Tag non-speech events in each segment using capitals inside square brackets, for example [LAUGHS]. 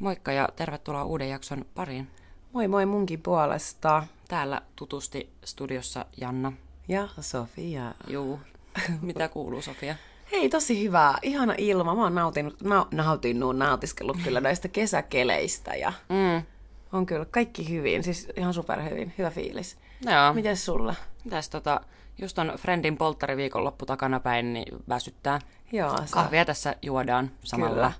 Moikka ja tervetuloa uuden jakson pariin. Moi moi munkin puolesta. Täällä tutusti studiossa Janna. Ja Sofia. Juu. [LAUGHS] Mitä kuuluu, Sofia? Hei, tosi hyvää. Ihana ilma. Mä oon nautinut, na, nautinut, nautiskellut kyllä [LAUGHS] näistä kesäkeleistä ja Mm. on kyllä kaikki hyvin. Siis ihan superhyvin. Hyvä fiilis. Joo. Mites sulla? Mitäs tota, just on Friendin polttari viikonloppu takana päin, niin väsyttää. Joo, sä... Kahvia tässä juodaan samalla. Kyllä.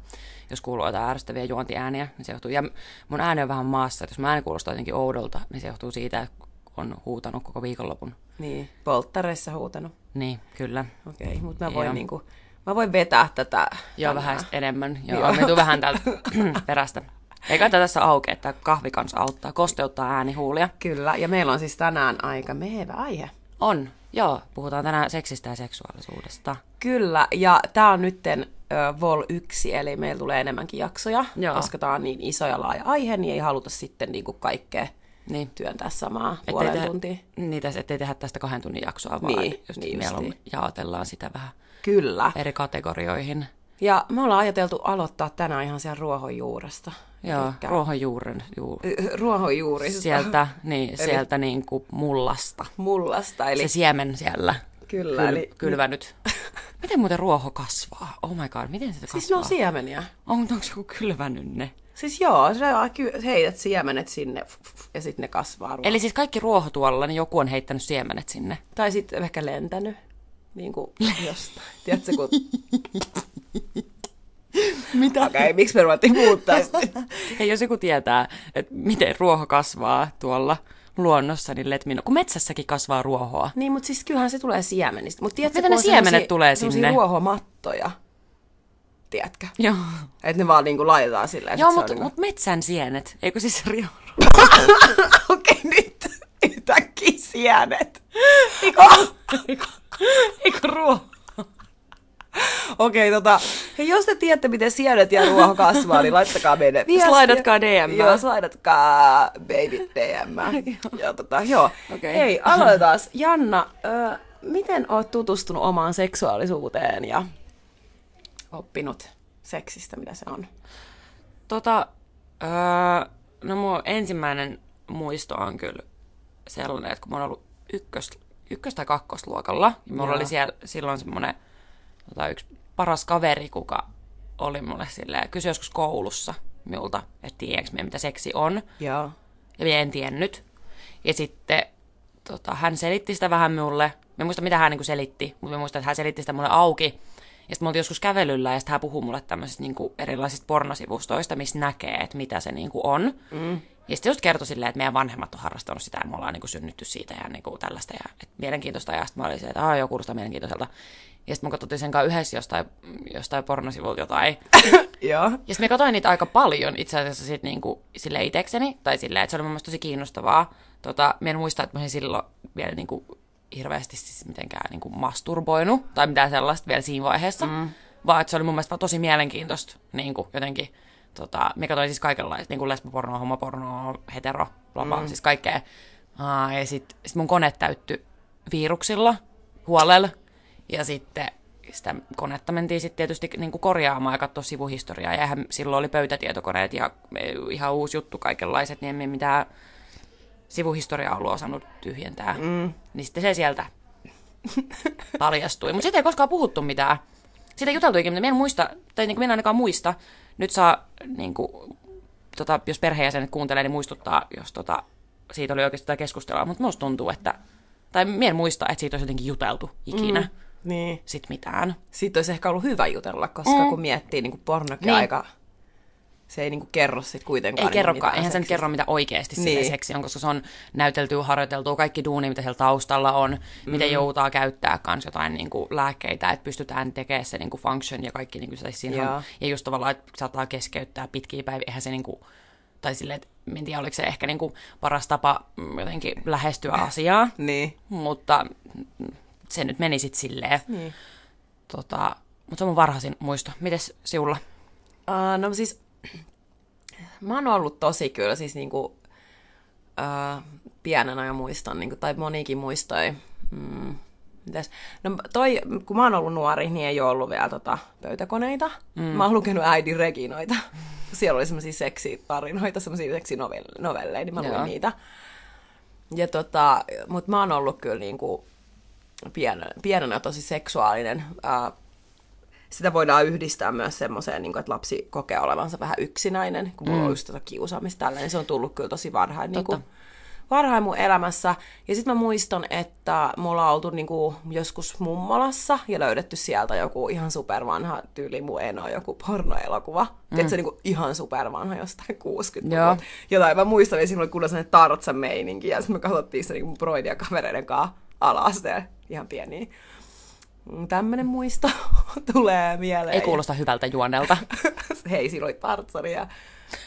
Jos kuuluu jotain ärsyttäviä juontiääniä, niin se johtuu. Ja mun ääni on vähän maassa, että jos mun ääni kuulostaa jotenkin oudolta, niin se johtuu siitä, että on huutanut koko viikonlopun. Niin, polttareissa huutanut. Niin, kyllä. Okei, okay, mutta mä voin Joo. niinku, mä voin vetää tätä. Joo, tänään. vähän enemmän. Joo, Joo. vähän täältä [CLEARS THROAT] perästä. Eikä tässä aukeaa, että kahvi kanssa auttaa, kosteuttaa äänihuulia. Kyllä, ja meillä on siis tänään aika mehevä aihe. On, joo. Puhutaan tänään seksistä ja seksuaalisuudesta. Kyllä, ja tämä on nytten ö, Vol 1, eli meillä tulee enemmänkin jaksoja, Joo. koska tämä on niin iso ja laaja aihe, niin ei haluta sitten niinku kaikkea Niin. työntää samaa Ettei puolen te- tuntia. Niin, tässä, ettei tehdä tästä kahden tunnin jaksoa, vaan Niin, just niin meillä on, jaotellaan sitä vähän Kyllä. eri kategorioihin. Ja me ollaan ajateltu aloittaa tänään ihan siellä ruohonjuuresta. Joo, Elikkä- ruohonjuuren, juu. Ruohonjuurista. Sieltä, niin, sieltä niin kuin mullasta. Mullasta, eli Se siemen siellä kyllä. kyl, eli, kylvänyt. [LAUGHS] Miten muuten ruoho kasvaa? Oh my god, miten se kasvaa? siis ne on siemeniä. on, onko joku kylvänyt ne? Siis joo, sä ky- heität siemenet sinne ja sitten ne kasvaa ruoho. Eli siis kaikki ruoho tuolla, niin joku on heittänyt siemenet sinne. Tai sitten ehkä lentänyt. Niin kuin jostain. Tiedätkö, kun... [LAUGHS] Mitä? Okei, okay, miksi me ruvettiin muuttaa? [LAUGHS] Hei, jos joku tietää, että miten ruoho kasvaa tuolla luonnossa, niin let me know. Kun metsässäkin kasvaa ruohoa. Niin, mutta siis kyllähän se tulee siemenistä. Mutta tiedätkö, Miten ne siemenet tulee sinne? ruohomattoja. Tiedätkö? Joo. Että ne vaan niinku laitetaan silleen. Joo, mutta on mut metsän sienet. Eikö siis [LAUGHS] rio? niinku- Okei, nyt yhtäkkiä sienet. Eikö, [LAUGHS] eikö, ruoho? Okei, tota, hei, jos te tiedätte, miten sienet ja ruoho kasvaa, niin laittakaa meille viestiä. Slaidatkaa DM. Joo, slaidatkaa baby DM. [LAUGHS] ja tota, joo. Okei. Hei, aloitetaan. Janna, ö, miten oot tutustunut omaan seksuaalisuuteen ja oppinut seksistä, mitä se on? Tota, öö, no mun ensimmäinen muisto on kyllä sellainen, että kun mä oon ollut ykkös, ykkös- tai kakkosluokalla, ja mulla Joo. oli siellä silloin semmoinen tota, yksi paras kaveri, kuka oli mulle silleen, kysyi joskus koulussa minulta, että tiedänkö me, mitä seksi on. Joo. Ja minä en tiennyt. Ja sitten tota, hän selitti sitä vähän mulle. Mä muista, mitä hän niin selitti, mutta mä muistan, että hän selitti sitä mulle auki. Ja sitten me oltiin joskus kävelyllä ja sitten hän puhui mulle tämmöisistä niin erilaisista pornosivustoista, missä näkee, että mitä se niin on. Mm. Ja sitten just kertoi silleen, että meidän vanhemmat on harrastanut sitä ja me ollaan niin synnytty siitä ja niin tällaista. Ja, että mielenkiintoista. Ja sitten mä olin silleen, että joo, kuulostaa mielenkiintoiselta. Ja sitten mä katsoin sen kanssa yhdessä jostain, jostain pornosivulta jotain. [LAUGHS] Joo. Ja sitten me katsoin niitä aika paljon itse asiassa sit niinku, sille itsekseni, tai silleen, että se oli mun mielestä tosi kiinnostavaa. Tota, mä en muista, että mä silloin vielä niinku hirveästi siis mitenkään niinku masturboinut, tai mitään sellaista vielä siinä vaiheessa, mm. vaan että se oli mun mielestä tosi mielenkiintoista niinku, jotenkin. Tota, mä katsoin siis kaikenlaista, niinku lesbopornoa, homopornoa, hetero, bla bla, mm. siis kaikkea. Aa, ja sitten sit mun kone täyttyi viruksilla, huolella, ja sitten sitä konetta mentiin sitten tietysti niin kuin korjaamaan ja katsoa sivuhistoriaa. Ja eihän silloin oli pöytätietokoneet ja ihan uusi juttu kaikenlaiset, niin emme mitään sivuhistoriaa ollut osannut tyhjentää. Mm. Niin sitten se sieltä paljastui. Mutta siitä ei koskaan puhuttu mitään. Siitä ei juteltu ikinä, mutta minä en muista, tai niin kuin minä ainakaan muista. Nyt saa, niin kuin, tota, jos perheenjäsenet kuuntelee, niin muistuttaa, jos tota, siitä oli oikeasti keskustelua. Mutta minusta tuntuu, että, tai minä en muista, että siitä olisi jotenkin juteltu ikinä. Mm Niin. sit mitään. Siitä olisi ehkä ollut hyvä jutella, koska mm. kun miettii niin pornokin Niin. aika... Se ei niin kerro sit kuitenkaan. Ei niinku kerrokaan, eihän sen kerro mitä oikeasti niin. Seksi on, koska se on näyteltyä, harjoiteltua, kaikki duuni, mitä siellä taustalla on, mm. miten joutaa käyttää kans jotain niin kuin, lääkkeitä, että pystytään tekemään se niin kuin, function ja kaikki niin kuin, se, siinä Joo. on, ja just tavallaan, että saattaa keskeyttää pitkiä päiviä, eihän se niin kuin, tai silleen, että en tiedä, oliko se ehkä niin kuin, paras tapa mm, jotenkin lähestyä asiaa, Niin. mutta se nyt meni sitten silleen. niin. Tota, mutta se on mun varhaisin muisto. Mites siulla? Uh, no siis, mä oon ollut tosi kyllä siis niinku, uh, pienenä jo muistan, niinku, tai monikin muistoi. Mm, mitäs? No toi, kun mä oon ollut nuori, niin ei ole ollut vielä tota, pöytäkoneita. Mm. Mä oon lukenut äidin Reginoita. siellä oli semmoisia seksitarinoita, semmoisia seksinovelleja, niin mä luin Joo. niitä. Ja tota, mutta mä oon ollut kyllä niinku pienenä, pienenä tosi seksuaalinen. Ää, sitä voidaan yhdistää myös semmoiseen, niin että lapsi kokee olevansa vähän yksinäinen, kun mulla mm. on just tota kiusaamista tällä, niin se on tullut kyllä tosi varhain, niin kuin, varhain mun elämässä. Ja sitten mä muistan, että mulla on oltu niin kuin, joskus mummolassa ja löydetty sieltä joku ihan supervanha tyyli mun eno, joku pornoelokuva. Mm. Tiedätkö, niin kuin ihan supervanha jostain 60 Joo. Jotain mä muistan, että siinä oli kunnon sellainen tartsan meininki ja sitten me katsottiin sitä niin mun broidia kavereiden kanssa ala-asteen ihan pieniä. Mm, Tämmönen muisto [LAUGHS] tulee mieleen. Ei kuulosta hyvältä juonelta. [LAUGHS] Hei, siinä oli Tartsani ja,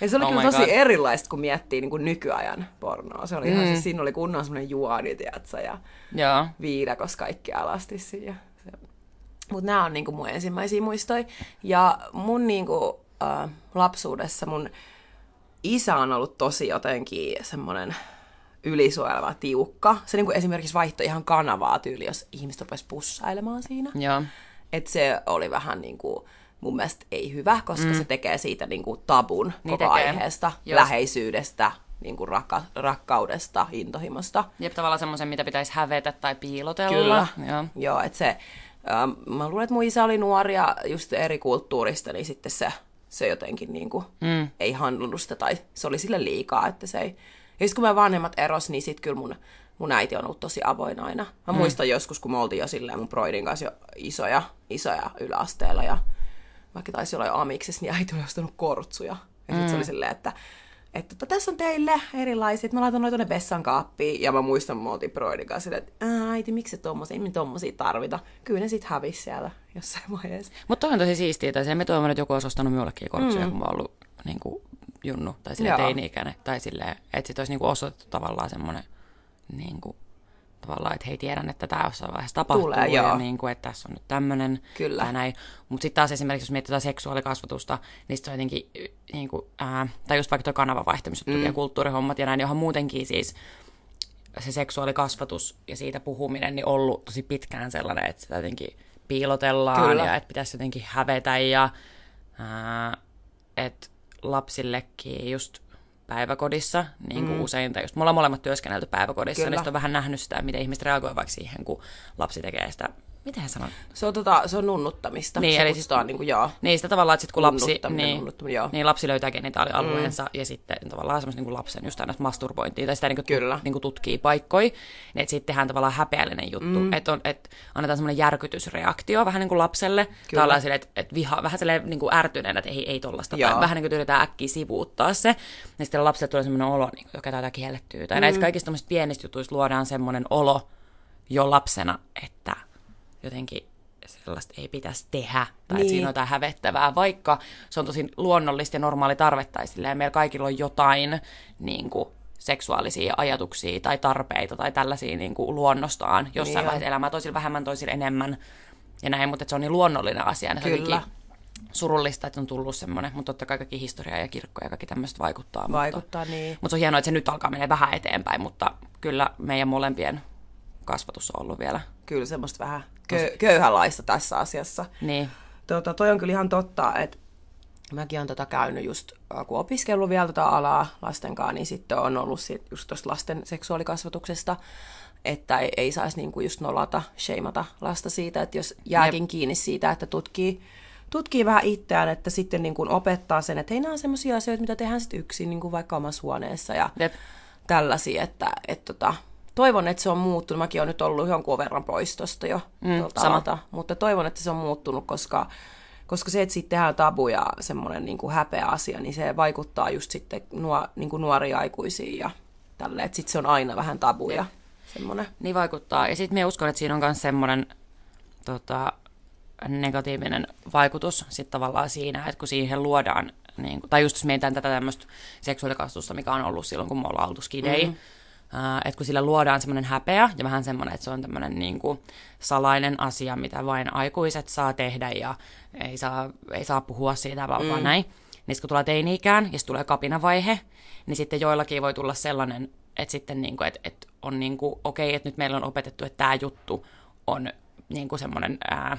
ja se oli Oh kyllä tosi God. erilaista, kun miettii niin kuin nykyajan pornoa. Se oli mm. ihan, siis siinä oli kunnon semmoinen juoni, tiedätkö, ja Joo. viidakos kaikki alasti siinä. Mutta nämä on niinku mun ensimmäisiä muistoja. Ja mun niinku, äh, lapsuudessa mun isä on ollut tosi jotenkin semmoinen ylisuojeleva tiukka. Se niinku esimerkiksi vaihtoi ihan kanavaa tyyli, jos ihmiset rupesi pussailemaan siinä. Joo. Et se oli vähän niin kuin, mun mielestä ei hyvä, koska mm. se tekee siitä niin kuin tabun Niin koko tekee. aiheesta, Joo. läheisyydestä, niin kuin rakka- rakkaudesta, intohimosta. Jep, tavallaan semmoisen, mitä pitäisi hävetä tai piilotella. Kyllä. Joo. Joo, että se, ähm, mä luulen, että mun isä oli nuori ja just eri kulttuurista, niin sitten se, se jotenkin niin kuin mm. ei handlannut sitä tai se oli sille liikaa, että se ei... Ja sitten kun me vanhemmat eros, niin sitten kyllä mun, mun äiti on ollut tosi avoin aina. Mä mm. muistan joskus, kun me oltiin jo silleen mun broidin kanssa jo isoja, isoja yläasteella ja vaikka taisi olla jo amiksissa, niin äiti oli ostanut kortsuja. Ja sitten mm. se oli silleen, että että tota, tässä on teille erilaiset, mä laitan noita tuonne vessan kaappiin. Ja mä muistan, me oltiin Broidin kanssa silleen, että "Ää, äiti, miksi se tommosia, ei me tommosia tarvita. Kyllä ne sit hävisi siellä jossain vaiheessa. Mutta toi on tosi siistiä, tai se me toivon, että joku olisi ostanut minullekin kortsuja, mm. kun mä oon ollut niin kuin, junnu, tai sille teini-ikäinen, tai silleen, että sit olisi niin kuin osoitettu tavallaan semmoinen, niin kuin, tavallaan, että hei, tiedän, että tämä jossain vaiheessa tapahtuu, Tulee, ja joo. niin kuin, että tässä on nyt tämmöinen, Kyllä. tai näin. Mutta sitten taas esimerkiksi, jos mietitään seksuaalikasvatusta, niin sit se on jotenkin, niin kuin, ää, tai just vaikka tuo kanavavaihtamista mm. ja kulttuurihommat ja näin, johon muutenkin siis se seksuaalikasvatus ja siitä puhuminen niin ollut tosi pitkään sellainen, että sitä jotenkin piilotellaan Kyllä. ja että pitäisi jotenkin hävetä ja ää, että lapsillekin just päiväkodissa, niin kuin mm. usein, tai just me ollaan molemmat työskennelty päiväkodissa, Kyllä. niin on vähän nähnyt sitä, miten ihmiset reagoivat vaikka siihen, kun lapsi tekee sitä, miten hän sanoo? Se on, tota, se on nunnuttamista. Niin, se eli siis- niin kuin, joo. Niin sitä tavallaan, että sit kun lapsi, niin, joo. niin lapsi löytää genitaalialueensa mm. ja sitten tavallaan semmoista niin kuin lapsen just aina masturbointia tai sitä niin kuin, Kyllä. niin kuin tutkii paikkoja, niin että sitten tehdään tavallaan häpeällinen juttu, mm. että, on, että annetaan semmoinen järkytysreaktio vähän niin kuin lapselle, tavallaan silleen, että, että viha, vähän silleen niin kuin ärtyneenä, että ei, ei tollasta, tai vähän niin kuin yritetään äkkiä sivuuttaa se, ja sitten lapselle tulee semmoinen olo, niin kuin, joka taitaa kiellettyä, tai mm. näistä kaikista pienistä jutuista luodaan semmoinen olo jo lapsena, että jotenkin sellaista ei pitäisi tehdä, tai niin. Niin. siinä on jotain hävettävää, vaikka se on tosi luonnollista ja normaali tarve, tai silleen meillä kaikilla on jotain niin kuin, seksuaalisia ajatuksia tai tarpeita tai tällaisia niin kuin, luonnostaan jossain Niin niin vaiheessa elämää, toisilla vähemmän, toisilla enemmän ja näin, mutta se on niin luonnollinen asia, niin on Kyllä. surullista, että on tullut semmoinen, mutta totta kai kaikki historia ja kirkko ja kaikki tämmöistä vaikuttaa. Vaikuttaa, mutta, niin. Mutta se on hienoa, että se nyt alkaa mennä vähän eteenpäin, mutta kyllä meidän molempien kasvatus on ollut vielä. Kyllä semmoista vähän kö- köyhänlaista tässä asiassa. Niin, Tota, toi on kyllä ihan totta, että mäkin olen tota käynyt just, kun opiskellut vielä tota alaa lasten kanssa, niin sitten on ollut sit just tuosta lasten seksuaalikasvatuksesta, että ei, ei saisi niinku just nolata, sheimata lasta siitä, että jos jääkin Jep. kiinni siitä, että tutkii, tutkii vähän itseään, että sitten niin kuin opettaa sen, että hei, nämä on sellaisia asioita, mitä tehdään sitten yksin, niin kuin vaikka omassa huoneessa ja Jep. tällaisia, että et tota, toivon, että se on muuttunut. Mäkin olen nyt ollut jonkun verran pois tosta jo Mm, tuolta sama. mutta toivon, että se on muuttunut, koska, koska se, että sitten tehdään tabu ja semmoinen niin kuin häpeä asia, niin se vaikuttaa just sitten nuo, niin kuin nuoria aikuisiin ja tälleen, että sitten se on aina vähän tabu ja semmoinen. Niin vaikuttaa. Ja sitten minä uskon, että siinä on myös semmoinen tota, negatiivinen vaikutus sit tavallaan siinä, että kun siihen luodaan, niin kuin, tai just jos mietitään tätä tämmöistä seksuaalikasvatusta, mikä on ollut silloin, kun me ollaan oltu skidei, mm. Että kun sillä luodaan semmoinen häpeä ja vähän semmoinen, että se on tämmöinen niin kuin salainen asia, mitä vain aikuiset saa tehdä ja ei saa, ei saa puhua siitä, vaan, mm. vaan näin. Niin kun tulee teini-ikään ja sitten tulee kapinavaihe, niin sitten joillakin voi tulla sellainen, että sitten niin kuin, että, että on niin kuin, okei, että nyt meillä on opetettu, että tämä juttu on niin kuin semmoinen ää,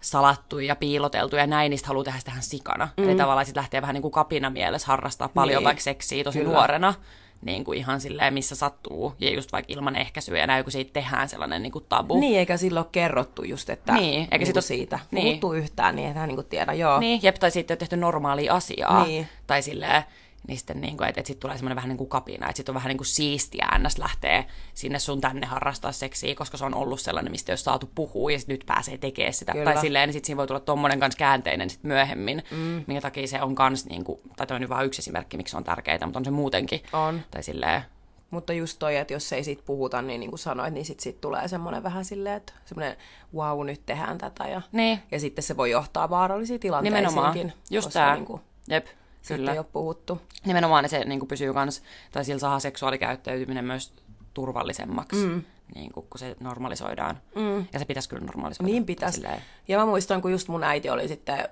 salattu ja piiloteltu ja näin, niistä haluaa tehdä sitä sikana. Mm. Eli tavallaan sitten lähtee vähän niin kuin kapina mielessä harrastaa paljon Niin. vaikka seksiä tosi Kyllä. nuorena. Niin kuin ihan silleen, missä sattuu. Ja just vaikka ilman ehkäisyä ja näin, kun siitä tehdään sellainen niin kuin tabu. Niin, eikä silloin ole kerrottu just, että Niin, eikä niinku sit siitä niin. puhuttu yhtään, niin eihän niinku tiedä, joo. Niin, jep, tai sitten on tehty normaalia asiaa. Niin. Tai silleen, niin sitten niin kuin, että, että sitten tulee semmoinen vähän niin kuin kapina, että sitten on vähän niin kuin siistiä ns. lähtee sinne sun tänne harrastaa seksiä, koska se on ollut sellainen, mistä ei ole saatu puhua ja sit nyt pääsee tekemään sitä. Kyllä. Tai silleen, niin sitten siinä voi tulla tommonen kans käänteinen sit myöhemmin, mm. minkä takia se on kans niin kuin, tai toi on nyt vaan yksi esimerkki, miksi se on tärkeää, mutta on se muutenkin. On. Tai silleen, Mutta just toi, että jos ei siitä puhuta, niin niin kuin sanoit, niin sitten sit tulee semmoinen vähän silleen, että semmoinen wow, nyt tehdään tätä. Ja, Niin. ja sitten se voi johtaa vaarallisiin tilanteisiinkin. nimenomaan, just tää. Niin kuin, Jep, kyllä. ei ole puhuttu. Nimenomaan se niin kuin pysyy kans, tai sillä saa seksuaalikäyttäytyminen myös turvallisemmaksi, mm. niin kuin, kun se normalisoidaan. Mm. Ja se pitäisi kyllä normalisoida. Niin pitäisi. silleen- Ja mä muistan, kun just mun äiti oli sitten,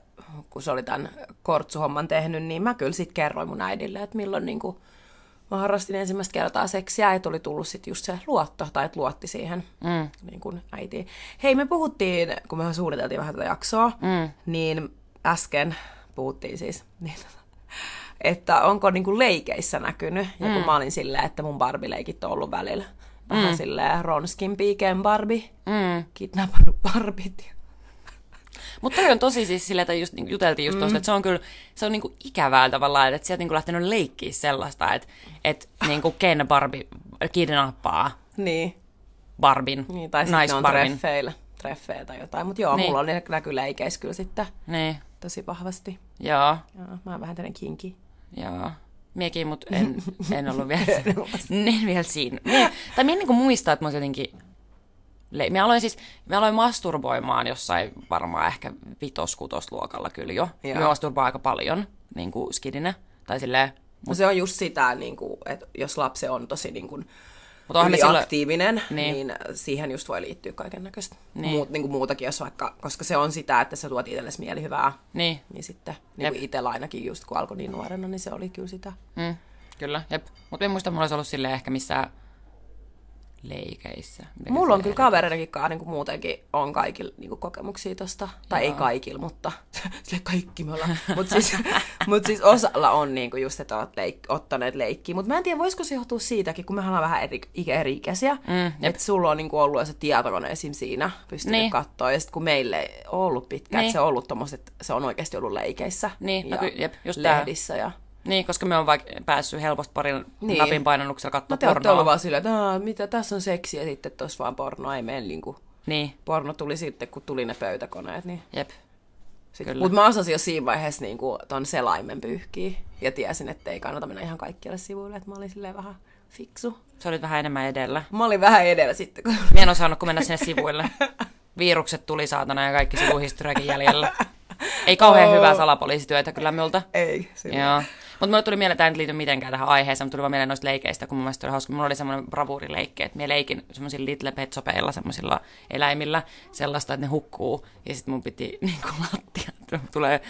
kun se oli tämän kortsuhomman tehnyt, niin mä kyllä sitten kerroin mun äidille, että milloin niin kuin, mä harrastin ensimmäistä kertaa seksiä, että oli tullut sitten just se luotto, tai että luotti siihen mm. niin kuin äitiin. Hei, me puhuttiin, kun me suunniteltiin vähän tätä jaksoa, mm. niin äsken puhuttiin siis, niin, että onko niin kuin leikeissä näkynyt, ja kun mä olin silleen, että mun Barbie-leikit on ollut välillä vähän mm. silleen Ronskin piikeen Barbie, mm. kidnappannut Barbit. Mutta toi on tosi siis silleen, että just, niin kuin juteltiin just tuosta, että se on kyllä, se on niinku ikävää tavallaan, että sieltä niinku lähtenyt leikkiä sellaista, että, että niinku Ken Barbie kidnappaa Niin, Barbin, niin tai sitten ne on naisbarbin. treffeillä, treffeillä tai jotain. Mutta joo, Niin. mulla on näkyy leikeissä kyllä sitten Niin, tosi vahvasti. joo, Joo, mä oon vähän tämmönen kinki. joo. Miekin, mutta en, [LAUGHS] en ollut vielä, en vielä siinä. Mie, tai minä niinku muistaa, että mä jotenkin... Le- mä aloin siis, mä aloin masturboimaan jossain varmaan ehkä vitos-kutosluokalla kyllä jo. Joo. Mä masturboin aika paljon, niin kuin skidinä. Tai silleen, No se on just sitä, niin kuin, että jos lapsi on tosi niin kuin, mutta onhan me silloin... aktiivinen, Niin. niin. siihen just voi liittyä kaiken näköistä. Niin. Muut, niin kuin muutakin, jos vaikka, koska se on sitä, että sä tuot itsellesi mielihyvää. Niin, Niin sitten, niin kuin itsellä ainakin just kun alkoi niin nuorena, niin se oli kyllä sitä. Mm, kyllä, jep. Mutta en muista, että mulla olisi ollut silleen ehkä missään leikeissä. Miten Mulla on kyllä kavereidenkin kanssa niin kuin muutenkin on kaikilla niin kuin kokemuksia tosta. Tai ei kaikilla, mutta [LAUGHS] sille kaikki me ollaan. Mutta siis, [LAUGHS] mut siis osalla on niin kuin just, että oot leik- ottaneet leikkiä. Mutta mä en tiedä, voisiko se johtua siitäkin, kun me ollaan vähän eri, ikä- eri ikäisiä. Mm, että sulla on niin kuin ollut se tietokone esim. siinä, pystynyt Niin. katsoa. Ja sitten kun meille ei ollut pitkään, Niin. niin. se on ollut tommoset, se on oikeasti ollut leikeissä. Niin, no ja ky- jep, just tää. lehdissä ja... Niin, koska me on vaikka päässyt helposti parin niin. Napin painannuksella katsoa No te pornoa. ollut vaan silleen, että "Aa, mitä tässä on seksiä ja sitten tuossa vaan porno ei mene niin kuin Niin, porno tuli sitten, kun tuli ne pöytäkoneet, niin jep. Mutta mä osasin jo siinä vaiheessa niin kuin, ton selaimen pyyhkiä. Ja tiesin, että ei kannata mennä ihan kaikkialle sivuille, että mä olin silleen vähän fiksu. Se oli vähän enemmän edellä. Mä olin vähän edellä sitten, kun... Mä en osannut, kun mennä sinne sivuille. Virukset tuli saatana ja kaikki sivuhistoriakin jäljellä. Ei kauhean Oo. hyvää salapoliisityötä kyllä multa. Ei. Joo. Mutta mulle tuli mieleen, tämä ei liity mitenkään tähän aiheeseen, mutta tuli vaan mieleen noista leikeistä, kun mun mielestä oli hauska. Mulla oli semmoinen bravuurileikki, että mä leikin semmoisilla little petsopeilla, semmoisilla eläimillä sellaista, että ne hukkuu. Ja sitten mun piti [LAUGHS] niin kuin lattia, tulee,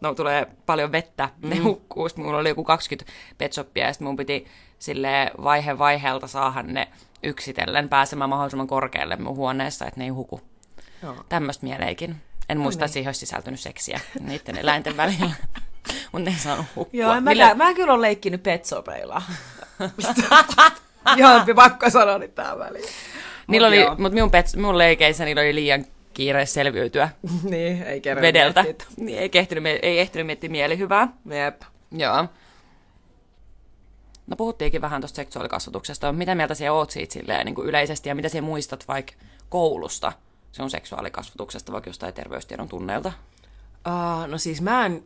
no, tulee paljon vettä, ne hukkuu. Sitten mulla oli joku 20 petsoppia ja sitten mun piti sille vaihe vaiheelta saada ne yksitellen pääsemään mahdollisimman korkealle mun huoneessa, että ne ei huku. Joo. Tämmöistä mieleikin. En muista, että siihen olisi sisältynyt seksiä niiden eläinten välillä. [LAUGHS] [LAUGHS] Mutta ne ei saanut hukkua. Joo, mä, Millä- mä kyllä olen leikkinyt petsopeilla. [LAUGHS] Joo, pakko sanoa nyt tähän väliin. Niillä oli, joo. mutta minun, pets, minun leikeissä niillä oli liian kiire selviytyä [LAUGHS] niin, ei vedeltä. miettiä. Niin, ei, ehtinyt, mie- ei ehtinyt miettiä mielihyvää. Jep. Joo. No puhuttiinkin vähän tuosta seksuaalikasvatuksesta. Mitä mieltä sinä oot siitä silleen, niin kuin yleisesti ja mitä sinä muistat vaikka koulusta sun seksuaalikasvatuksesta, vaikka jostain terveystiedon tunneilta? Uh, no siis mä en,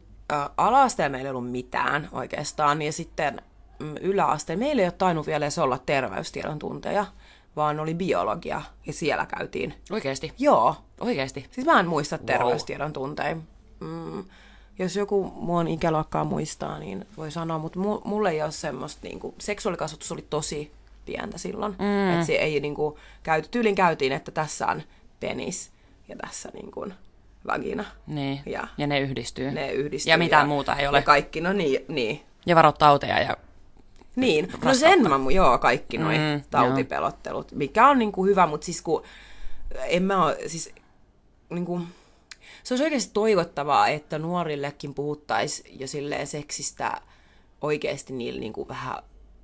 ala-asteen meillä ei ollut mitään oikeastaan, ja sitten mm, yläasteen meillä ei ole tainnut vielä edes olla terveystiedon tunteja, vaan oli biologia, ja siellä käytiin. Oikeesti? Joo, Oikeesti? siis mä en muista terveystiedon tunteja. Mm, jos joku mun ikäluokkaa muistaa, niin voi sanoa, mutta mu- mulle ei ole semmoista, niinku, seksuaalikasvatus oli tosi pientä silloin. Mm. Että se ei niinku, käyty, tyylin käytiin, että tässä on penis ja tässä niinku, vagina. Niin. Ja ja ne yhdistyy. ne yhdistyy. Ja mitään muuta ei ole. Ja kaikki, no niin, niin. Ja varot tauteja ja Niin, no sen mä, joo, kaikki noi Mm, tautipelottelut, mikä on niinku hyvä, mutta siis kun en mä oo, siis niinku, se olisi oikeasti toivottavaa, että nuorillekin puhuttaisiin jo silleen seksistä oikeasti niillä niin kuin vähän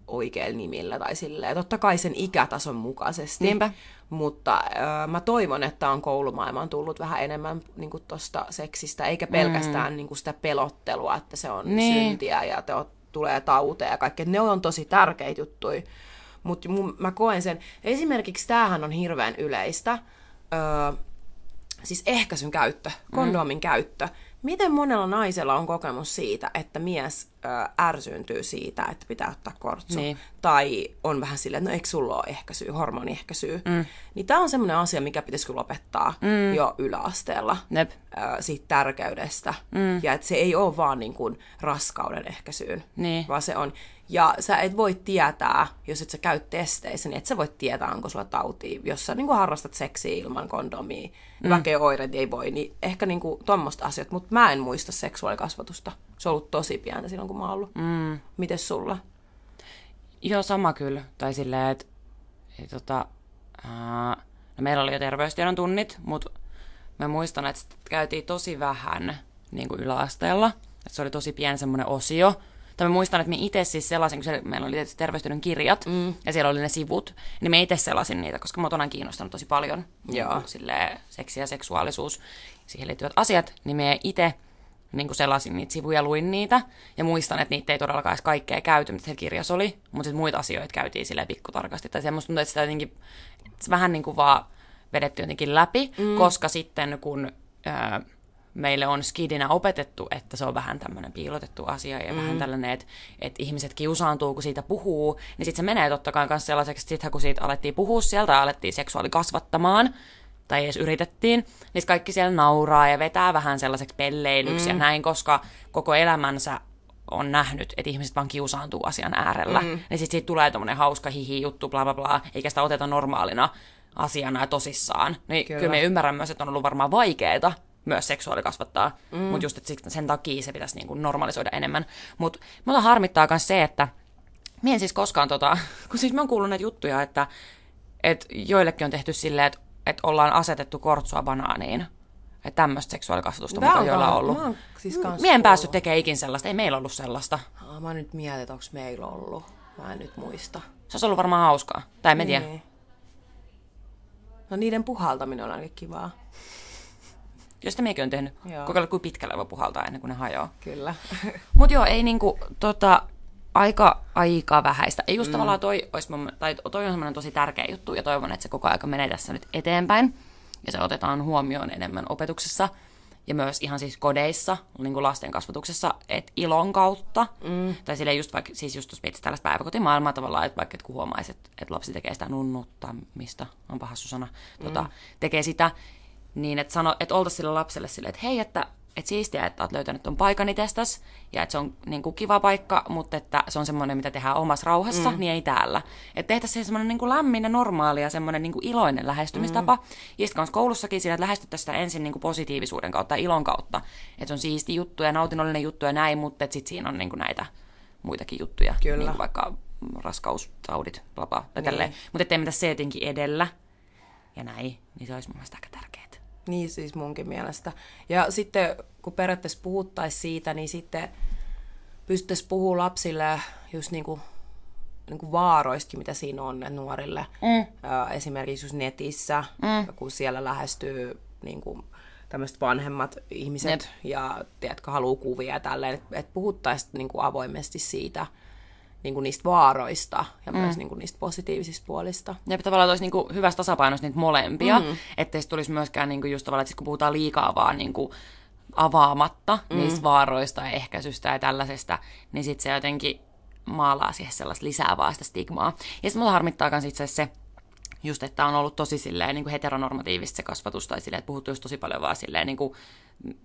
oikeilla nimillä tai silleen. Totta kai sen ikätason mukaisesti. Niinpä. Mutta äh, mä toivon, että on koulumaailmaan tullut vähän enemmän niin tuosta seksistä, eikä pelkästään mm. niin sitä pelottelua, että se on Niin. syntiä ja te, tulee tauteja ja kaikkea. Ne on tosi tärkeitä juttuja. Mutta mä koen sen, esimerkiksi tämähän on hirveän yleistä, öö, siis ehkäisyn käyttö, kondomin mm. käyttö. Miten monella naisella on kokemus siitä, että mies ö, ärsyyntyy siitä, että pitää ottaa kortsu? Niin. Tai on vähän silleen, että no eikö sulla ole ehkäisyä, hormoniehkäisyä? Mm. Niin tämä on semmoinen asia, mikä pitäisi kyllä lopettaa mm. jo yläasteella Nep. ö, siitä tärkeydestä. Mm. Ja että se ei ole vaan niin kuin raskauden ehkäisyyn, Niin. vaan se on. Ja sä et voi tietää, jos et sä käy testeissä, niin et sä voi tietää, onko sulla tautia. Jos sä niin kuin harrastat seksiä ilman kondomia, mm. väkeä oireet ei voi, niin ehkä niin kuin tommoista asiat. Mutta mä en muista seksuaalikasvatusta. Se on ollut tosi pientä silloin, kun mä oon ollut. Mm. Mites sulla? Joo, sama kyllä. Tai silleen, että et, tota, ää, no meillä oli jo terveystiedon tunnit, mutta mä muistan, että käytiin tosi vähän niin kuin yläasteella. Että se oli tosi pieni semmoinen osio. Tai mä muistan, että me itse siis sellaisin, kun meillä oli tietysti terveystiedon kirjat, mm. ja siellä oli ne sivut, niin me itse sellaisin niitä, koska mä oon kiinnostanut tosi paljon niin Joo. kuin, silleen, seksi ja seksuaalisuus, siihen liittyvät asiat, niin me itse niin kuin selasin niitä sivuja, luin niitä, ja muistan, että niitä ei todellakaan edes kaikkea käyty, mitä siellä kirjassa oli, mutta sitten muita asioita käytiin silleen pikkutarkasti, tai semmoista tuntuu, että sitä jotenkin, se vähän niin kuin vaan vedetty jotenkin läpi, mm. koska sitten kun ää, meille on skidinä opetettu, että se on vähän tämmöinen piilotettu asia ja mm. vähän tällainen, että, että ihmiset kiusaantuu, kun siitä puhuu, niin sitten se menee totta kai myös sellaiseksi, että sitten kun siitä alettiin puhua sieltä ja alettiin seksuaalikasvattamaan, tai edes yritettiin, niin kaikki siellä nauraa ja vetää vähän sellaiseksi pelleilyksi mm. ja näin, koska koko elämänsä on nähnyt, että ihmiset vaan kiusaantuu asian äärellä. Mm. Niin sitten siitä tulee tommonen hauska hihi juttu, bla bla bla, eikä sitä oteta normaalina asiana ja tosissaan. Niin kyllä, kyllä me ymmärrän myös, että on ollut varmaan vaikeeta myös seksuaalikasvattaa, mm. mutta just että sen takia se pitäisi niinku normalisoida enemmän. Mutta muuta harmittaa myös se, että Mie en siis koskaan tota, [LAUGHS] kun siis mä oon kuullut näitä juttuja, että, että joillekin on tehty silleen, että, että ollaan asetettu kortsua banaaniin. Että tämmöistä seksuaalikasvatusta mukaan on joilla on ollut. mä siis Mie en päässyt tekemään ikin sellaista, ei meillä ollut sellaista. Aa, mä nyt mietin, että onko meillä ollut. Mä en nyt muista. Se olisi ollut varmaan hauskaa. Tai en mä tiedä. Niin. No niiden puhaltaminen on ainakin kivaa. Jos meikin on tehnyt. Joo. Kokeilla, kuin pitkälle voi puhaltaa ennen kuin ne hajoaa. Kyllä. [LAUGHS] Mut joo, ei niinku, tota, aika, aika vähäistä. Ei just mm. tavallaan toi, ois mun, tai toi on semmoinen tosi tärkeä juttu, ja toivon, että se koko aika menee tässä nyt eteenpäin, ja se otetaan huomioon enemmän opetuksessa, ja myös ihan siis kodeissa, niin kuin lasten kasvatuksessa, että ilon kautta, mm. tai silleen just vaikka, siis just tuossa tällaista päiväkotimaailmaa tavallaan, että vaikka et kun huomaisi, että, että lapsi tekee sitä nunnuttamista, on pahassu sana, tota, mm. tekee sitä, niin että, sano, että oltaisiin sille lapselle silleen, että hei, että, että siistiä, että olet löytänyt tuon paikan itsestäsi, ja että se on niin kuin kiva paikka, mutta että se on semmoinen, mitä tehdään omassa rauhassa, mm. niin ei täällä. Että tehtäisiin semmoinen niin kuin lämmin ja normaali ja semmoinen niin kuin iloinen lähestymistapa. Mm. Ja sitten koulussakin siinä, että lähestyttäisiin sitä ensin niin kuin positiivisuuden kautta ja ilon kautta. Että se on siisti juttu ja nautinnollinen juttu ja näin, mutta sitten siinä on niin kuin näitä muitakin juttuja. Kyllä. Niin kuin vaikka raskaustaudit, bla bla, tai Niin. tälleen. Mutta ettei mitä se jotenkin edellä ja näin, niin se olisi mun mielestä aika tärkeää. Niin siis munkin mielestä. Ja sitten kun periaatteessa puhuttaisiin siitä, niin sitten pystyttäisiin puhua lapsille just niin kuin, niin kuin vaaroistakin, mitä siinä on ne nuorille. Mm. Esimerkiksi just netissä, mm. kun siellä lähestyy niin kuin, tämmöiset vanhemmat ihmiset Jep. ja tiedätkö, haluaa kuvia ja tälleen, että et puhuttaisiin niin kuin avoimesti siitä, niin kuin niistä vaaroista ja mm. myös niin kuin niistä positiivisista puolista. Ja tavallaan olisi niinku hyvässä tasapainossa niitä molempia, mm. ettei se tulisi myöskään niinku just tavallaan, että kun puhutaan liikaa vaan niinku avaamatta mm. niistä vaaroista ja ehkäisystä ja tällaisesta, niin sitten se jotenkin maalaa siihen sellaista lisää vaan sitä stigmaa. Ja sitten mulla harmittaa myös itse se, just, että on ollut tosi silleen, niin kuin heteronormatiivista se kasvatus, tai silleen, että puhuttu just tosi paljon vaan silleen, niin kuin,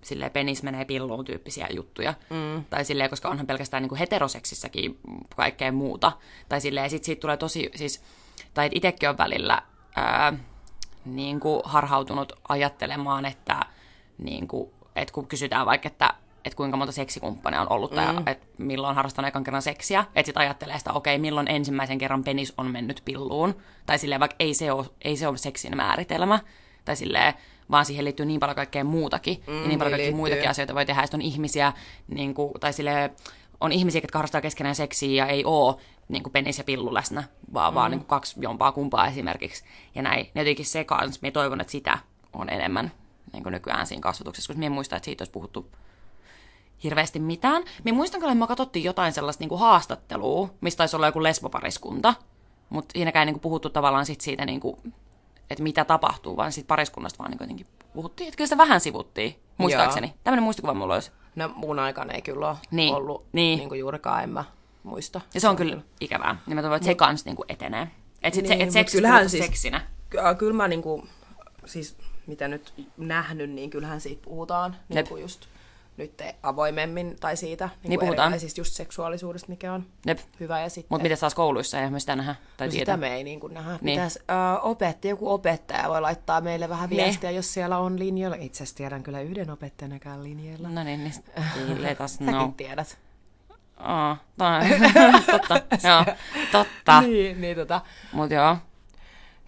silleen penis menee pilluun tyyppisiä juttuja. Mm. Tai silleen, koska onhan pelkästään niin kuin heteroseksissäkin kaikkea muuta. Tai silleen, ja sit siitä tulee tosi, siis, tai itsekin on välillä ää, niin kuin harhautunut ajattelemaan, että, niin kuin, että kun kysytään vaikka, että että kuinka monta seksikumppania on ollut, tai että milloin harrastan ekan kerran seksiä, että sitten ajattelee sitä, okei, milloin ensimmäisen kerran penis on mennyt pilluun, tai silleen vaikka ei se ole, ei se ole seksin määritelmä, tai silleen, vaan siihen liittyy niin paljon kaikkea muutakin. Mm, ja niin paljon niin kaikkia muitakin asioita voi tehdä. Sitten on ihmisiä, niin kuin, tai sille on ihmisiä, jotka harrastaa keskenään seksiä ja ei oo niin kuin penis ja pillu läsnä, vaan, mm. vaan niin kuin kaksi jompaa kumpaa esimerkiksi. Ja näin. Ja jotenkin se kans, me toivon, että sitä on enemmän niin kuin nykyään siinä kasvatuksessa, koska minä en muista, että siitä olisi puhuttu hirveästi mitään. Me muistan kyllä, että me katsottiin jotain sellaista niinku haastattelua, mistä taisi olla joku lesbopariskunta, mutta siinäkään ei niinku puhuttu tavallaan sit siitä, niinku, että mitä tapahtuu, vaan siitä pariskunnasta vaan niinku jotenkin puhuttiin. Että kyllä sitä vähän sivuttiin, muistaakseni. Tämmöinen muistikuva mulla olisi. No mun aikana ei kyllä ole Niin, ollut niin. niin. Niin juurikaan, en mä muista. Ja se on kyllä ikävää. Ja mä toivon, että se kans niinku etenee. Että sit Niin, se, et mut seksi kyllähän siis... seksinä. Ky- Kyllä mä niinku, siis mitä nyt nähnyt, niin kyllähän siitä puhutaan niin kuin just nyt avoimemmin tai siitä niin Niin puhutaan. erilaisista just seksuaalisuudesta, mikä on Jep. hyvä. Ja sitten Mutta miten taas kouluissa ei me sitä nähdä tai no sitä me ei niin kuin nähdä. Niin. Pitäis, äh, opettaja, joku opettaja voi laittaa meille vähän Niin. viestiä, jos siellä on linjoilla. Itse asiassa tiedän kyllä yhden opettajanakään linjoilla. No niin, niin [LAUGHS] let us Säkin know. tiedät. Oh, tai, [LAUGHS] totta, joo, totta. Niin, niin tota. Mut joo,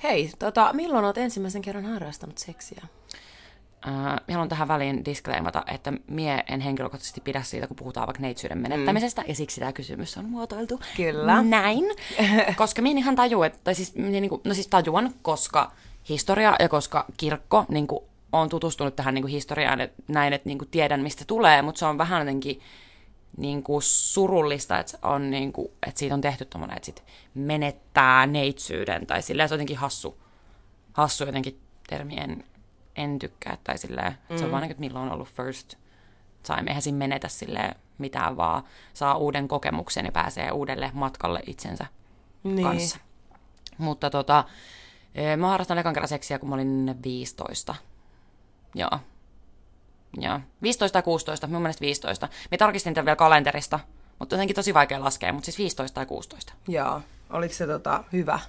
Hei, tota, milloin olet ensimmäisen kerran harrastanut seksiä? Äh, Mä haluan tähän väliin disclaimata, että mie en henkilökohtaisesti pidä siitä, kun puhutaan vaikka neitsyyden menettämisestä, mm. ja siksi tämä kysymys on muotoiltu Kyllä. näin. [LAUGHS] koska minä ihan tajuan, että, tai siis, minä niinku, no siis tajuan, koska historia ja koska kirkko niin kuin, on tutustunut tähän niin kuin historiaan, että näin, että niin kuin, tiedän, mistä tulee, mutta se on vähän jotenkin niin kuin, surullista, että, on, niin kuin, että siitä on tehty tommoinen, että sit menettää neitsyyden, tai silleen se on jotenkin hassu, hassu jotenkin termi, en, en tykkää, tai silleen, mm. se on vaan niin, että milloin on ollut first time, eihän siinä menetä silleen mitään, vaan saa uuden kokemuksen ja pääsee uudelle matkalle itsensä Niin. kanssa. Mutta tota, eh, mä harrastan ekan kerran seksiä, kun mä olin 15. Joo. Joo. 15 tai 16, mun mielestä 15. Mä tarkistin tämän vielä kalenterista, mutta jotenkin tosi vaikea laskea, mutta siis 15 tai 16. Joo. Oliko se tota, hyvä,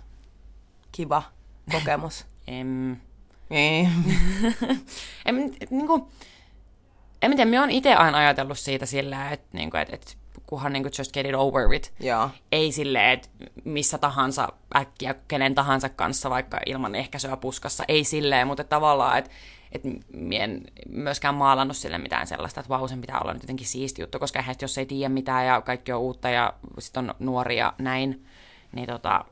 kiva kokemus? [LAUGHS] Em, niin. [LAUGHS] en, niin kuin, en mä tiedä, mä oon itse aina ajatellut siitä sillä, että, niin kuin, että, että kunhan niin kuin just get it over with. Joo. Ei silleen, että missä tahansa äkkiä kenen tahansa kanssa, vaikka ilman ehkäisyä puskassa. Ei silleen, mutta tavallaan, että että en myöskään maalannut sille mitään sellaista, että vau, sen pitää olla nyt jotenkin siisti juttu, koska eihän, jos ei tiedä mitään ja kaikki on uutta ja sitten on nuoria näin, niin tota,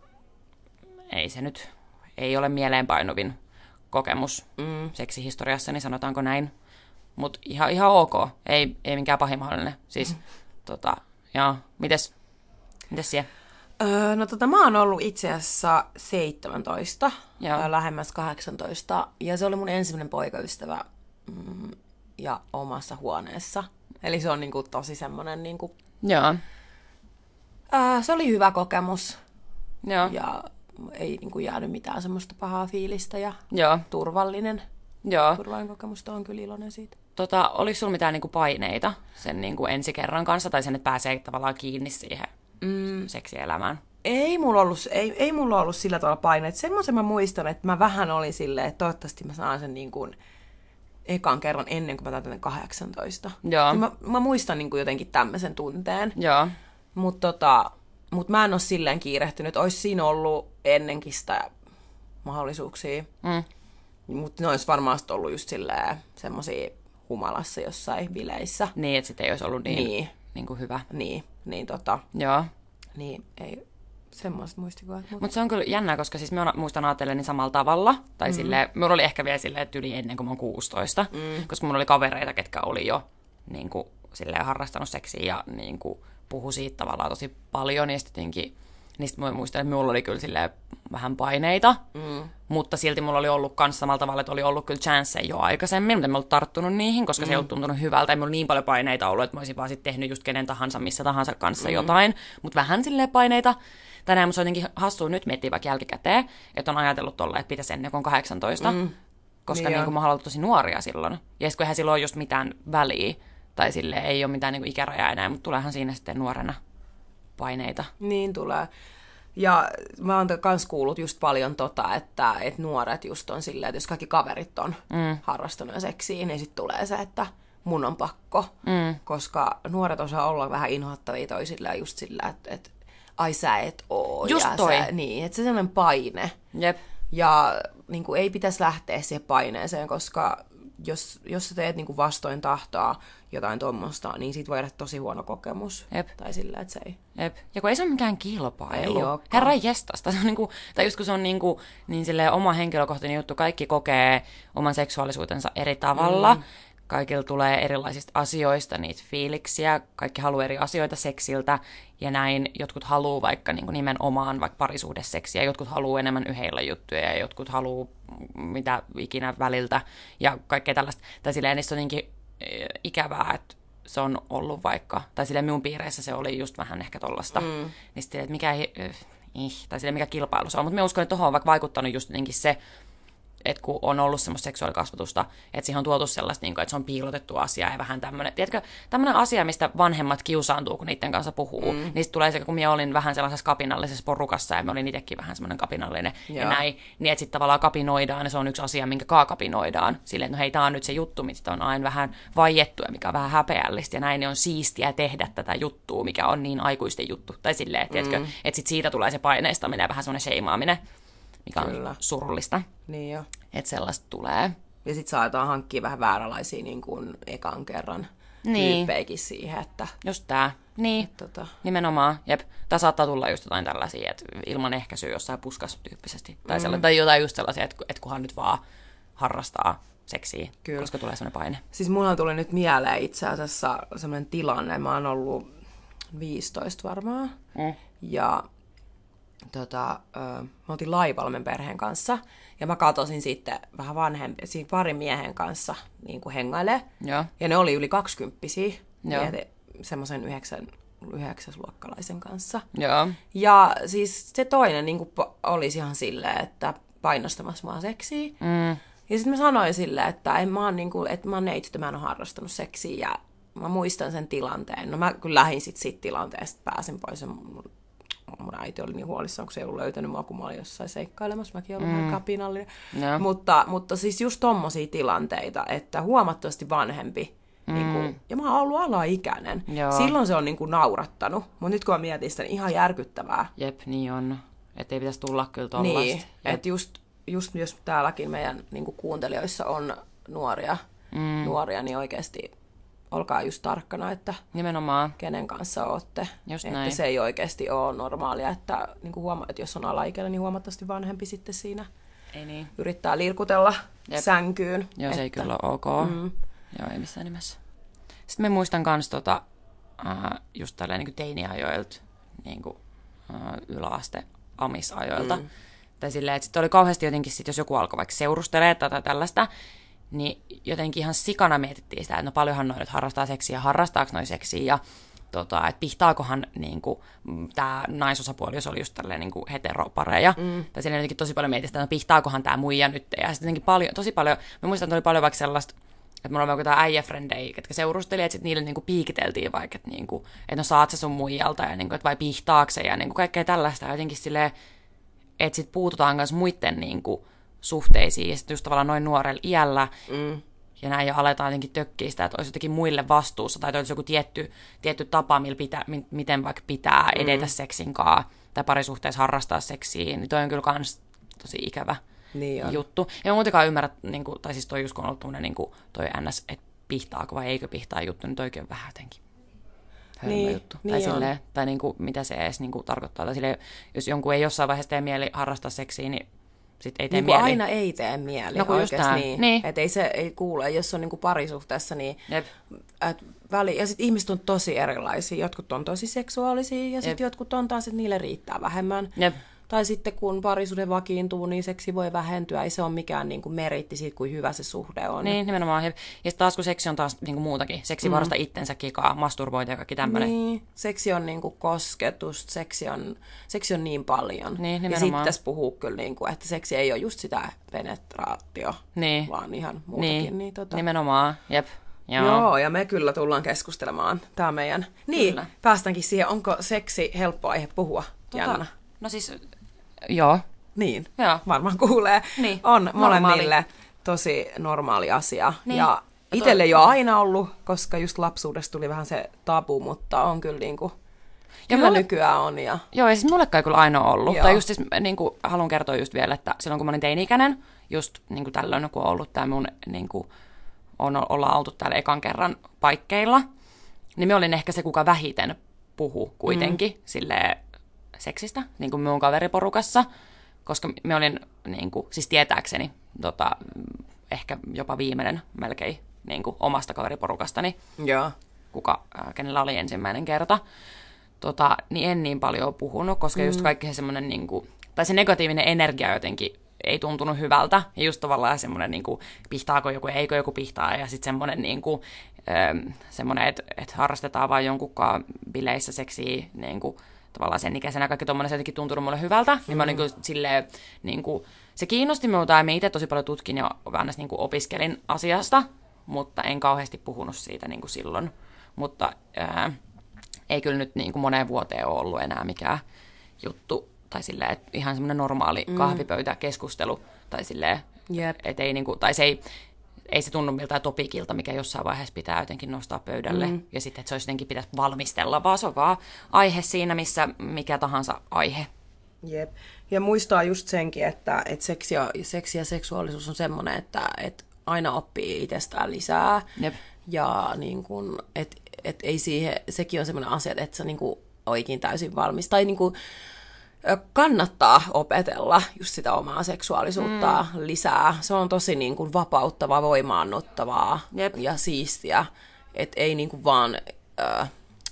ei se nyt, ei ole mieleenpainuvin kokemus mm. seksihistoriassa, niin sanotaanko näin. Mutta ihan, ihan ok, ei, ei minkään pahin mahdollinen. Siis, mm. [LAUGHS] tota, joo, mites, mites siellä? Öö, no tota, mä oon ollut itse asiassa 17, Joo. lähemmäs 18, ja se oli mun ensimmäinen poikaystävä mm, ja omassa huoneessa. Eli se on niinku tosi semmonen, niinku, Joo, öö, se oli hyvä kokemus, joo, ja ei niinku jäänyt mitään semmoista pahaa fiilistä, ja joo, turvallinen. joo. Turvallinen kokemus, on kyllä iloinen siitä. Tota, oliko sulla mitään niinku paineita sen niinku ensi kerran kanssa, tai sen, että pääsee tavallaan kiinni siihen mm. seksielämään? Ei mulla ollut, ei, ei mulla ollut sillä tavalla paineet. Semmoisen mä muistan, että mä vähän olin silleen, että toivottavasti mä saan sen niin kuin ekan kerran ennen kuin mä täytän 18. Joo. Ja Mä, mä muistan niin kuin jotenkin tämmöisen tunteen. Joo, Mutta tota, mut mä en ole silleen kiirehtynyt. Olisi siinä ollut ennenkin sitä mahdollisuuksia. mm. Mutta ne olisi varmaan ollut just semmosia humalassa jossain bileissä. niin, että sitten ei olisi ollut niin, niin. Niin. Niin kuin hyvä. Niin, niin tota, Joo. niin ei semmoista muistikuvat. Mut... Mutta se on kyllä jännää, koska siis mä muistan ajatelleni samalla tavalla. Tai mm. silleen, mulla oli ehkä vielä silleen, että yli ennen kuin mä oon 16. Mm. Koska mulla oli kavereita, ketkä oli jo niin kuin, silleen, harrastanut seksiä ja niin kuin, puhu siitä tavallaan tosi paljon. Ja sitten niistä mä muistan, että mulla oli kyllä silleen, vähän paineita. Mm. Mutta silti mulla oli ollut kans samalla tavalla, että oli ollut kyllä chanceja jo aikaisemmin, mutta en ollut tarttunut niihin, koska mm. se ei ollut tuntunut hyvältä. Ei mulla niin paljon paineita ollut, että mä olisin vaan sit tehnyt just kenen tahansa, missä tahansa kanssa mm. jotain. Mutta vähän silleen paineita. Tänään musta jotenkin hassua nyt miettiä vaikka jälkikäteen, että on ajatellut tolle, että pitäisi ennen kuin on 18. Mm. Koska Niin niin kuin mä haluan tosi nuoria silloin. Ja sitten kun eihän silloin ole just mitään väliä, tai sille ei ole mitään niin kuin ikärajaa enää, mutta tuleehan siinä sitten nuorena paineita. Niin tulee. Ja mä oon kans kuullut just paljon tota, että, että nuoret just on silleen, että jos kaikki kaverit on mm. harrastanut jo seksiä, niin sitten tulee se, että mun on pakko. Mm. Koska nuoret osaa olla vähän inhottavia toisilleen just sillä, että, että ai sä et oo. Just ja toi. Sä, niin, että se sellainen paine. Jep. Ja niin kuin, ei pitäisi lähteä siihen paineeseen, koska jos, jos sä teet niin kuin vastoin tahtoa jotain tuommoista, niin siitä voi jäädä tosi huono kokemus. Jep. Tai sillä, että se ei... Jep. Ja kun ei se ole mikään kilpailu. Ei ookaan. Herra jestasta. Se on niinku, tai just kun se on niinku, niin silleen oma henkilökohtainen juttu, kaikki kokee oman seksuaalisuutensa eri tavalla. Mm. Kaikilla tulee erilaisista asioista niitä fiiliksiä, kaikki haluaa eri asioita seksiltä, ja näin jotkut haluaa vaikka niin nimenomaan vaikka parisuhdeseksiä, jotkut haluaa enemmän yheillä juttuja, ja jotkut haluaa mitä ikinä väliltä, ja kaikkea tällaista. Tai silleen niistä on niinkin eh, ikävää, että se on ollut vaikka, tai sille minun piireissä se oli just vähän ehkä tollasta, mm. niin sitten, että mikä, eh, ih, tai sille mikä kilpailu se on, mutta minä uskon, että tuohon on vaikka vaikuttanut just jotenkin se, että kun on ollut semmoista seksuaalikasvatusta, että siihen on tuotu sellaista, niin kuin, että se on piilotettu asia ja vähän tämmöinen, tiedätkö, tämmöinen asia, mistä vanhemmat kiusaantuu, kun niiden kanssa puhuu, mm. niin tulee se, kun minä olin vähän sellaisessa kapinallisessa porukassa ja me olin itsekin vähän semmoinen kapinallinen Joo. ja näin, niin että sitten tavallaan kapinoidaan ja se on yksi asia, minkä kaa kapinoidaan, silleen, että no hei, tämä on nyt se juttu, mistä on aina vähän vaiettu ja mikä on vähän häpeällistä ja näin, niin on siistiä tehdä tätä juttua, mikä on niin aikuisten juttu, tai silleen, tiedätkö, mm. että sitten siitä tulee se paineistaminen ja vähän semmoinen sheimaaminen mikä Kyllä. on surullista. Niin jo. Että sellaista tulee. Ja sitten saadaan hankkia vähän vääränlaisia niin kuin ekan kerran niin. tyyppeikin siihen, että... Just tää. Niin, tota... nimenomaan. Jep. Tää saattaa tulla just jotain tällaisia, että ilman ehkäisyä jossain puskas tyyppisesti. Tai, mm. tai jotain just sellaisia, että, että kunhan nyt vaan harrastaa seksiä, Kyllä. koska tulee sellainen paine. Siis mulla tuli nyt mieleen itse asiassa sellainen tilanne. Mä oon ollut 15 varmaan. Mm. Ja tota, ö, me oltiin laivalmen perheen kanssa, ja mä katosin sitten vähän vanhempi, siinä parin miehen kanssa niin kuin hengaile. Ja. ja ne oli yli kaksikymppisiä, semmoisen yhdeksän, yhdeksäsluokkalaisen kanssa. Ja. ja siis se toinen niin kuin, olisi ihan silleen, että painostamassa mua seksiä. Mm. Ja sitten mä sanoin silleen, että, en mä oon, niin kuin, että mä oon neitsyt, mä en ole harrastanut seksiä, ja mä muistan sen tilanteen. No mä kyllä lähdin sitten siitä tilanteesta, pääsin pois ja mun äiti oli niin huolissaan, kun se ei ollut löytänyt mua, kun mä olin jossain seikkailemassa. Mäkin olin mm. vähän kapinallinen. No. Mutta, mutta siis just tommosia tilanteita, että huomattavasti vanhempi. Mm. Niin kuin, ja mä oon ollut alaikäinen. Joo. Silloin se on niin kuin naurattanut. Mutta nyt kun mä mietin sitä, niin ihan järkyttävää. Jep, niin on. Että ei pitäisi tulla kyllä tollasta. Niin, että just, just jos täälläkin meidän niin kuin kuuntelijoissa on nuoria, mm. nuoria, niin oikeasti olkaa just tarkkana, että Nimenomaan. kenen kanssa olette. Just että näin. se ei oikeasti ole normaalia, että, niin kuin huoma- että jos on alaikäinen, niin huomattavasti vanhempi sitten siinä ei niin. yrittää lirkutella Jep. sänkyyn. Joo, että... se ei kyllä ole ok. Mm. Joo, ei missään nimessä. Sitten me muistan myös tota, just tälleen niin teiniajoilta, niin kuin, yläaste amisajoilta. Mm. Tai silleen, että sitten oli kauheasti jotenkin, sit, jos joku alkoi vaikka seurustelemaan tai tällaista, niin jotenkin ihan sikana mietittiin sitä, että no paljonhan noin nyt harrastaa seksiä, harrastaako noin seksiä ja tota, että pihtaakohan niin kuin, tämä naisosapuoli, jos oli just tälleen niin kuin heteropareja, mm. tai siinä jotenkin tosi paljon mietittiin, että no pihtaakohan tämä muija nyt, ja sitten jotenkin paljon, tosi paljon, mä muistan, että oli paljon vaikka sellaista, että mulla oli jotain äijäfrendejä, ketkä seurusteli, että sitten niille niinku piikiteltiin vaikka, että, niinku, että no saat sä sun muijalta, ja niinku, että vai pihtaakse, ja niinku kaikkea tällaista, ja jotenkin silleen, että sitten puututaan myös muiden niinku, suhteisiin ja sitten just tavallaan noin nuorella iällä. Mm. Ja näin jo aletaan jotenkin tökkiä sitä, että olisi jotenkin muille vastuussa tai olisi joku tietty, tietty tapa, millä pitää, miten vaikka pitää edetä mm. seksin kanssa tai parisuhteessa harrastaa seksiä, niin toi on kyllä kans tosi ikävä niin on. juttu. Ja muutenkaan ymmärrä, niin kuin, tai siis toi just kun on ollut niin kuin, toi ns, että pihtaako vai eikö pihtaa juttu, niin toikin on vähän jotenkin niin, juttu. Niin tai, silleen, tai niin kuin, mitä se edes niin kuin, tarkoittaa. Tai silleen, jos jonkun ei jossain vaiheessa tee mieli harrastaa seksiä, niin sit ei tee niin mieli. aina ei tee mieli no, oikeasti niin. niin. Että ei se ei kuule, jos on niinku parisuhteessa, niin Jep. Et väli, ja sitten ihmiset on tosi erilaisia. Jotkut on tosi seksuaalisia ja sitten jotkut on taas, että niille riittää vähemmän. Jep. Tai sitten kun parisuhde vakiintuu, niin seksi voi vähentyä. Ei se ole mikään niin kuin meritti siitä, kuin hyvä se suhde on. Niin, nimenomaan. Ja taas kun seksi on taas niin kuin muutakin. Seksi mm. varasta itsensä kikaa, masturbointi ja kaikki tämmöinen. Niin, seksi on niin kuin kosketus, seksi on, seksi on niin paljon. Niin, ja sitten tässä puhuu kyllä, niin kuin, että seksi ei ole just sitä penetraatio, niin. vaan ihan muutakin. Niin, niin tota... nimenomaan. Jep. Joo. Joo, ja me kyllä tullaan keskustelemaan. Tämä meidän... Niin, kyllä. päästäänkin siihen, onko seksi helppo aihe puhua, tota, Janna? No siis Joo. Niin, Joo. varmaan kuulee. Niin. On molemmille normaali. tosi normaali asia. Niin. Ja itselle ei ole aina ollut, koska just lapsuudesta tuli vähän se tabu, mutta on kyllä niin kuin Ja Kyllä mulle- nykyään on. Ja... Joo, ja siis mullekaan ei kyllä aina ollut. Joo. Tai just siis, niin kuin, haluan kertoa just vielä, että silloin kun mä olin teini-ikäinen, just niin kuin tällöin, kun on ollut tämä mun, niin kuin, on, ollaan oltu täällä ekan kerran paikkeilla, niin me olin ehkä se, kuka vähiten puhu kuitenkin mm. silleen seksistä, niin kuin mun kaveriporukassa, koska me olin, niin kuin, siis tietääkseni, tota, ehkä jopa viimeinen melkein niin kuin, omasta kaveriporukastani, Joo. kuka, ää, kenellä oli ensimmäinen kerta, tota, niin en niin paljon puhunut, koska mm. just kaikki se semmoinen, niin kuin, tai se negatiivinen energia jotenkin ei tuntunut hyvältä. Ja just tavallaan semmoinen, niin kuin, pihtaako joku, eikö joku pihtaa, ja sitten semmoinen, niin kuin, semmoinen että et harrastetaan vain jonkunkaan bileissä seksiä, niin kuin, tavallaan sen ikäisenä kaikki tommoinen se jotenkin tuntunut mulle hyvältä. Mm. Niin mä olin kyllä silleen, niin kuin, se kiinnosti minua, ja mä itse tosi paljon tutkin ja aina niin kuin opiskelin asiasta, mutta en kauheasti puhunut siitä niin kuin silloin. Mutta ää, ei kyllä nyt niin kuin moneen vuoteen ole ollut enää mikään juttu, tai silleen, että ihan semmoinen normaali mm. kahvipöytäkeskustelu, tai silleen, Jep. et ei niin kuin, tai se ei, ei se tunnu miltään topikilta, mikä jossain vaiheessa pitää jotenkin nostaa pöydälle, mm. ja sitten, että se olisi jotenkin pitäisi valmistella, vaan se on vaan aihe siinä, missä mikä tahansa aihe. Jep. Ja muistaa just senkin, että, että seksi, ja, seksi ja seksuaalisuus on semmoinen, että, että aina oppii itsestään lisää. Jep. Ja niin kun, et, et ei siihen, sekin on semmoinen asia, että sä niin kun oikein täysin valmis. Tai niin kun, ö, kannattaa opetella just sitä omaa seksuaalisuutta mm. lisää. Se on tosi niin kun vapauttavaa, voimaannuttavaa Jep. ja siistiä. Että ei niin kun vaan ö,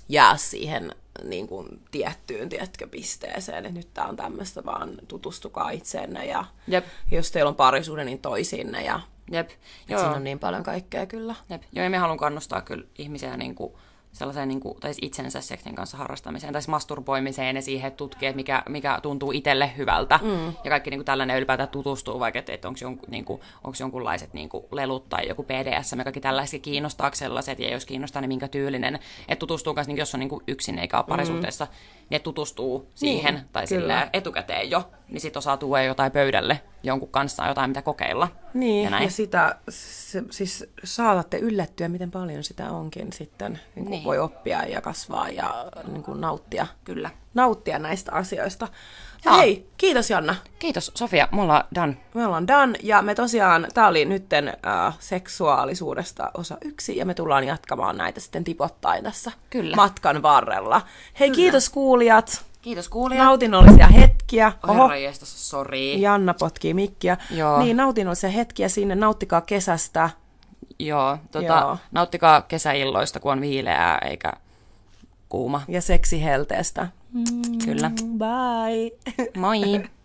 jää siihen niin kuin tiettyyn, tiedätkö, pisteeseen, että nyt tämä on tämmöistä, vaan tutustukaa itseenne ja Jep. jos teillä on parisuuden, niin toisinne ja Jep. Joo. siinä on niin paljon kaikkea kyllä. Jep. Joo, ja me haluan kannustaa kyllä ihmisiä niin kuin, sellaiseen niin kuin, tai siis itsensä seksin kanssa harrastamiseen, tai siis masturboimiseen ja siihen, että tutkii, että mikä, mikä tuntuu itselle hyvältä. Mm. Ja kaikki niin kuin, tällainen ylipäätään tutustuu, vaikka että, että onko jonku, niin kuin, onks jonkunlaiset niin kuin, lelut tai joku PDS, ja kaikki tällaiset kiinnostaa sellaiset, ja jos kiinnostaa, niin minkä tyylinen. Että tutustuu myös, niin, jos on niin kuin, yksin eikä ole parisuhteessa, mm. niin tutustuu siihen, Niin, tai silleen, etukäteen jo, niin sitten osaa tuoda jotain pöydälle jonkun kanssa, jotain mitä kokeilla. Niin, ja näin. ja sitä, se, siis saatatte yllättyä, miten paljon sitä onkin sitten, niin kuin Niin. voi oppia ja kasvaa ja niin kuin nauttia, Kyllä. nauttia näistä asioista. Joo. Hei, kiitos Janna. Kiitos Sofia, mulla on done. Me ollaan done, ja me tosiaan, tää oli nytten äh, seksuaalisuudesta osa yksi, ja me tullaan jatkamaan näitä sitten tipottain tässä Kyllä. matkan varrella. Hei, Kyllä. kiitos kuulijat, Kiitos kuulijat. nautinnollisia hetkiä. Oh, jestas, sori. Janna potkii mikkiä. Joo. Niin, nautinnollisia hetkiä sinne, nauttikaa kesästä. Joo, tota, Joo. nauttikaa kesäilloista, kun on viileää eikä kuuma. ja seksihelteestä. Kyllä. Bye! Moi! [LAUGHS]